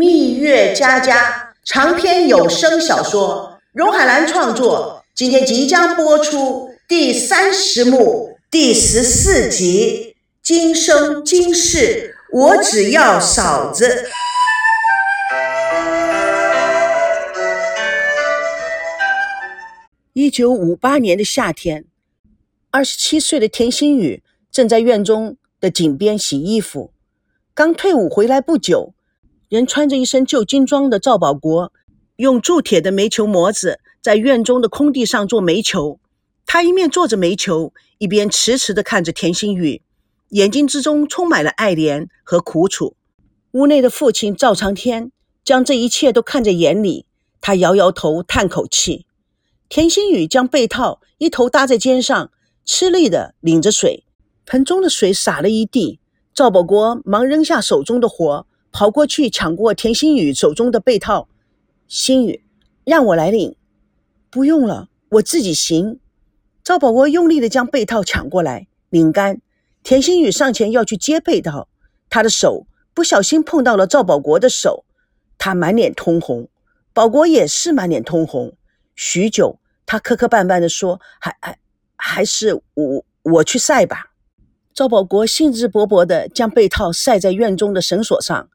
蜜月佳佳长篇有声小说，荣海兰创作，今天即将播出第三十幕第十四集《今生今世我只要嫂子》。一九五八年的夏天，二十七岁的田心雨正在院中的井边洗衣服，刚退伍回来不久。人穿着一身旧军装的赵保国，用铸铁的煤球模子在院中的空地上做煤球。他一面做着煤球，一边迟迟地看着田心雨，眼睛之中充满了爱怜和苦楚。屋内的父亲赵长天将这一切都看在眼里，他摇摇头，叹口气。田心雨将被套一头搭在肩上，吃力地拧着水，盆中的水洒了一地。赵保国忙扔下手中的活。跑过去抢过田心雨手中的被套，心雨，让我来领。不用了，我自己行。赵保国用力地将被套抢过来，拧干。田心雨上前要去接被套，他的手不小心碰到了赵保国的手，他满脸通红，保国也是满脸通红。许久，他磕磕绊绊地说：“还还还是我我去晒吧。”赵保国兴致勃勃地将被套晒在院中的绳索上。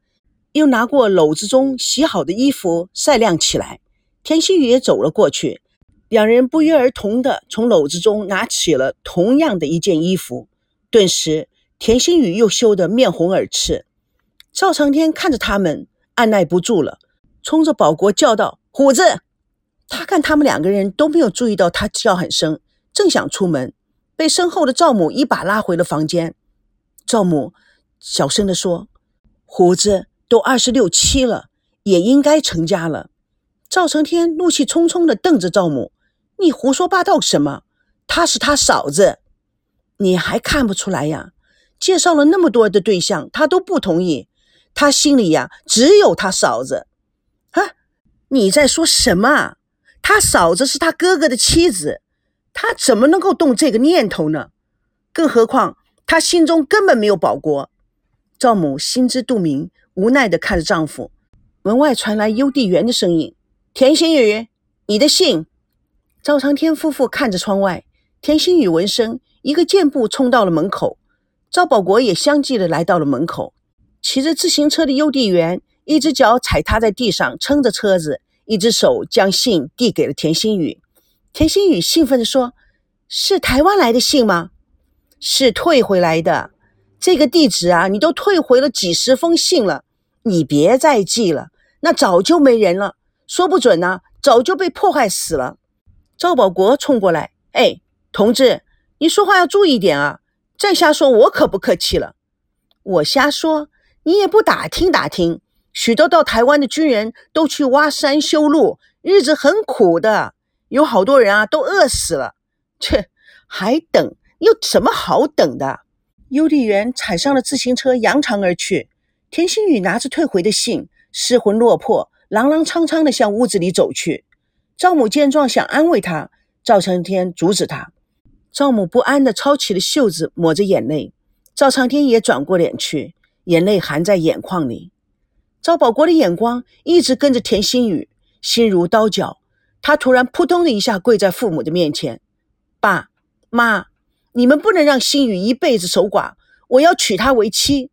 又拿过篓子中洗好的衣服晒晾起来，田心雨也走了过去，两人不约而同地从篓子中拿起了同样的一件衣服。顿时，田心雨又羞得面红耳赤。赵长天看着他们，按耐不住了，冲着保国叫道：“虎子！”他看他们两个人都没有注意到他叫喊声，正想出门，被身后的赵母一把拉回了房间。赵母小声地说：“虎子。”都二十六七了，也应该成家了。赵成天怒气冲冲地瞪着赵母：“你胡说八道什么？她是他嫂子，你还看不出来呀？介绍了那么多的对象，他都不同意。他心里呀，只有他嫂子。啊，你在说什么？他嫂子是他哥哥的妻子，他怎么能够动这个念头呢？更何况他心中根本没有保国。”赵母心知肚明。无奈地看着丈夫，门外传来邮递员的声音：“田心雨，你的信。”赵长天夫妇看着窗外，田心雨闻声，一个箭步冲到了门口。赵保国也相继的来到了门口。骑着自行车的邮递员，一只脚踩踏在地上撑着车子，一只手将信递给了田心雨。田心雨兴奋地说：“是台湾来的信吗？是退回来的。这个地址啊，你都退回了几十封信了。”你别再寄了，那早就没人了，说不准呢，早就被迫害死了。赵保国冲过来，哎，同志，你说话要注意点啊！再瞎说，我可不客气了。我瞎说，你也不打听打听，许多到台湾的军人都去挖山修路，日子很苦的，有好多人啊都饿死了。切，还等？有什么好等的？邮递员踩上了自行车，扬长而去。田心雨拿着退回的信，失魂落魄、踉踉跄跄地向屋子里走去。赵母见状，想安慰他，赵长天阻止他。赵母不安地抄起了袖子，抹着眼泪。赵长天也转过脸去，眼泪含在眼眶里。赵保国的眼光一直跟着田心雨，心如刀绞。他突然扑通的一下跪在父母的面前：“爸妈，你们不能让心雨一辈子守寡，我要娶她为妻。”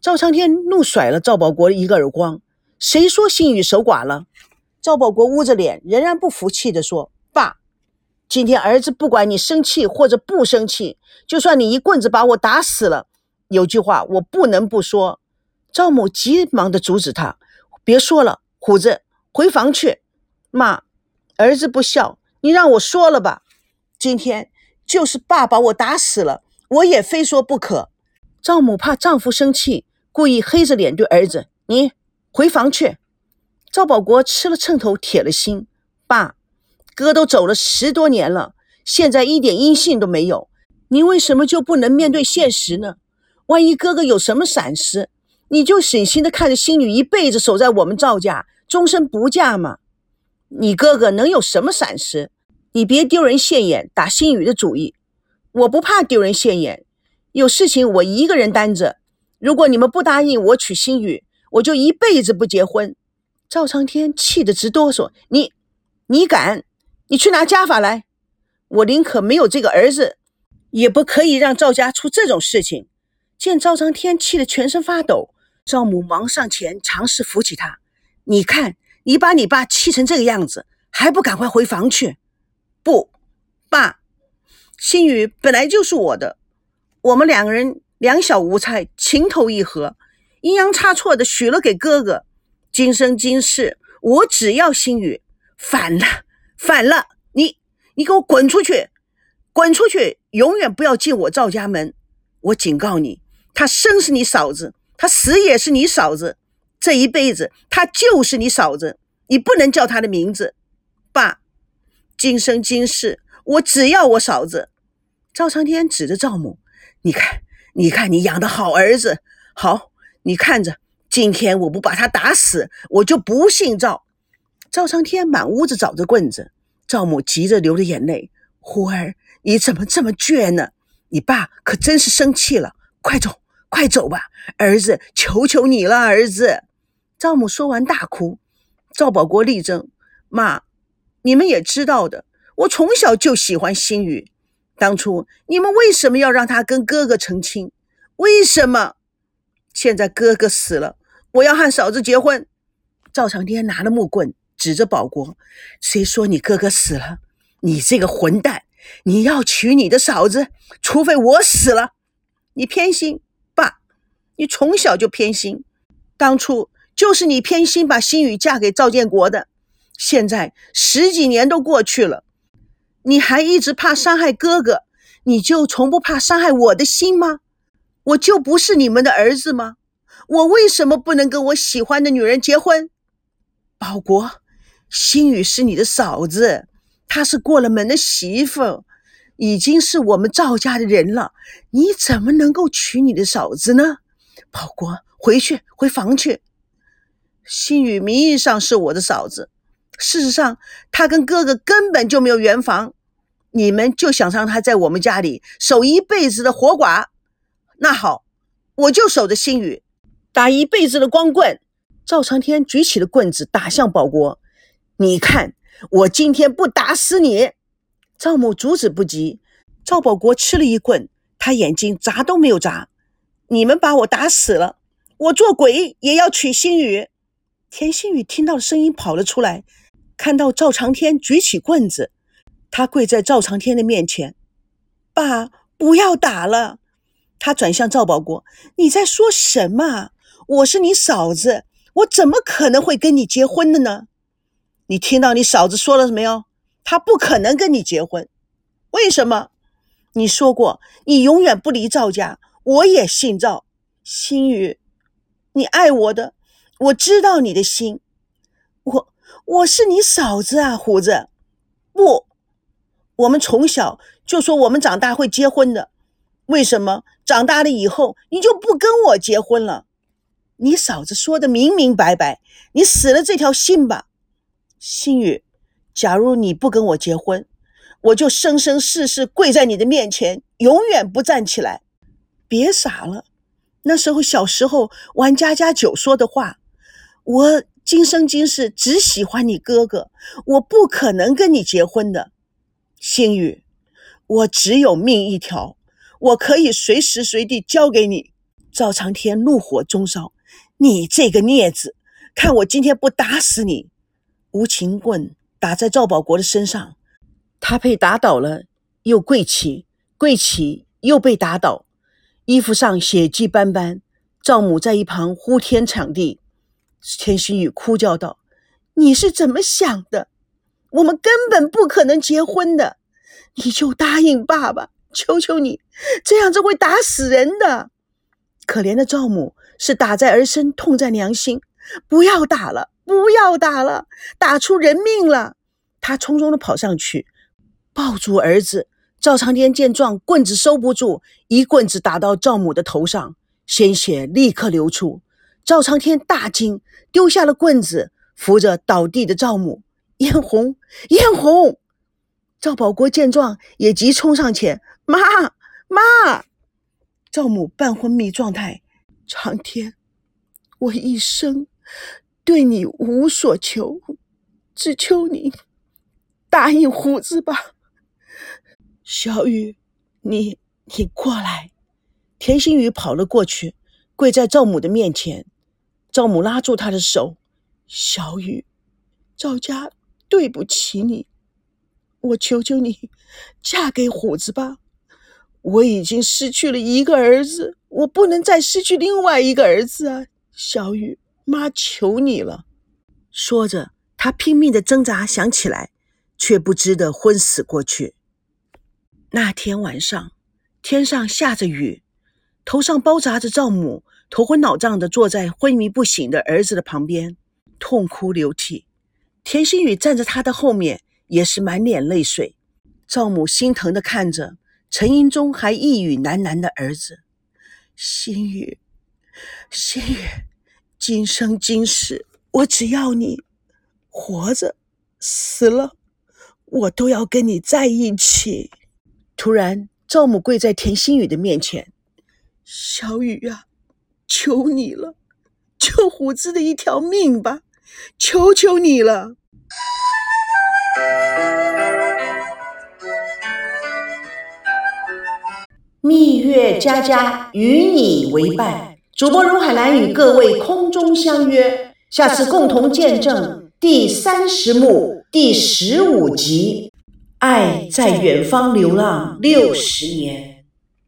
赵长天怒甩了赵保国一个耳光：“谁说心雨守寡了？”赵保国捂着脸，仍然不服气地说：“爸，今天儿子不管你生气或者不生气，就算你一棍子把我打死了，有句话我不能不说。”赵母急忙地阻止他：“别说了，虎子，回房去。妈，儿子不孝，你让我说了吧。今天就是爸把我打死了，我也非说不可。”赵母怕丈夫生气。故意黑着脸对儿子：“你回房去。”赵保国吃了秤头，铁了心：“爸，哥都走了十多年了，现在一点音信都没有，你为什么就不能面对现实呢？万一哥哥有什么闪失，你就省心的看着新女一辈子守在我们赵家，终身不嫁吗？你哥哥能有什么闪失？你别丢人现眼，打心雨的主意。我不怕丢人现眼，有事情我一个人担着。”如果你们不答应我娶新宇，我就一辈子不结婚。赵长天气得直哆嗦：“你，你敢？你去拿家法来！我宁可没有这个儿子，也不可以让赵家出这种事情。”见赵长天气得全身发抖，赵母忙上前尝试扶起他：“你看，你把你爸气成这个样子，还不赶快回房去？”“不，爸，心雨本来就是我的，我们两个人两小无猜，情投意合，阴阳差错的许了给哥哥。”今生今世，我只要心雨。反了，反了！你，你给我滚出去，滚出去！永远不要进我赵家门！我警告你，他生是你嫂子，他死也是你嫂子。这一辈子，他就是你嫂子，你不能叫他的名字。爸，今生今世，我只要我嫂子。赵长天指着赵母：“你看，你看，你养的好儿子，好，你看着。”今天我不把他打死，我就不姓赵。赵长天满屋子找着棍子，赵母急着流着眼泪：“虎儿，你怎么这么倔呢？你爸可真是生气了。快走，快走吧，儿子，求求你了，儿子。”赵母说完大哭。赵保国力争：“妈，你们也知道的，我从小就喜欢心雨。当初你们为什么要让他跟哥哥成亲？为什么？现在哥哥死了。”我要和嫂子结婚。赵长天拿了木棍指着保国：“谁说你哥哥死了？你这个混蛋！你要娶你的嫂子，除非我死了。你偏心，爸，你从小就偏心。当初就是你偏心把心雨嫁给赵建国的。现在十几年都过去了，你还一直怕伤害哥哥，你就从不怕伤害我的心吗？我就不是你们的儿子吗？”我为什么不能跟我喜欢的女人结婚？保国，心雨是你的嫂子，她是过了门的媳妇，已经是我们赵家的人了。你怎么能够娶你的嫂子呢？保国，回去，回房去。心雨名义上是我的嫂子，事实上她跟哥哥根本就没有圆房。你们就想让他在我们家里守一辈子的活寡？那好，我就守着心雨。打一辈子的光棍，赵长天举起了棍子打向保国。你看，我今天不打死你！赵母阻止不及，赵保国吃了一棍，他眼睛眨都没有眨。你们把我打死了，我做鬼也要娶心雨。田心雨听到声音，跑了出来，看到赵长天举起棍子，他跪在赵长天的面前：“爸，不要打了。”他转向赵保国：“你在说什么？”我是你嫂子，我怎么可能会跟你结婚的呢？你听到你嫂子说了没有？她不可能跟你结婚。为什么？你说过你永远不离赵家，我也姓赵。心雨，你爱我的，我知道你的心。我我是你嫂子啊，虎子。不，我们从小就说我们长大会结婚的。为什么长大了以后你就不跟我结婚了？你嫂子说的明明白白，你死了这条心吧，心雨。假如你不跟我结婚，我就生生世世跪在你的面前，永远不站起来。别傻了，那时候小时候玩家家酒说的话，我今生今世只喜欢你哥哥，我不可能跟你结婚的，心雨。我只有命一条，我可以随时随地交给你。赵长天怒火中烧。你这个孽子，看我今天不打死你！无情棍打在赵保国的身上，他被打倒了，又跪起，跪起又被打倒，衣服上血迹斑斑。赵母在一旁呼天抢地，田心雨哭叫道：“你是怎么想的？我们根本不可能结婚的，你就答应爸爸，求求你，这样子会打死人的。”可怜的赵母是打在儿身，痛在娘心。不要打了，不要打了，打出人命了。他匆匆的跑上去，抱住儿子。赵长天见状，棍子收不住，一棍子打到赵母的头上，鲜血立刻流出。赵长天大惊，丢下了棍子，扶着倒地的赵母。嫣红，嫣红。赵保国见状，也急冲上前：“妈妈！”赵母半昏迷状态，长天，我一生对你无所求，只求你答应虎子吧。小雨，你你过来。田心雨跑了过去，跪在赵母的面前。赵母拉住他的手：“小雨，赵家对不起你，我求求你，嫁给虎子吧。我已经失去了一个儿子，我不能再失去另外一个儿子啊！小雨，妈求你了。”说着，他拼命的挣扎，想起来，却不知的昏死过去。那天晚上，天上下着雨。头上包扎着赵母，头昏脑胀的坐在昏迷不醒的儿子的旁边，痛哭流涕。田心雨站在他的后面，也是满脸泪水。赵母心疼的看着沉吟中还一语喃喃的儿子：“心雨，心雨，今生今世，我只要你活着，死了，我都要跟你在一起。”突然，赵母跪在田心雨的面前。小雨呀，求你了，救虎子的一条命吧，求求你了！蜜月佳佳与你为伴，主播荣海兰与各位空中相约，下次共同见证第三十幕第十五集《爱在远方流浪六十年》。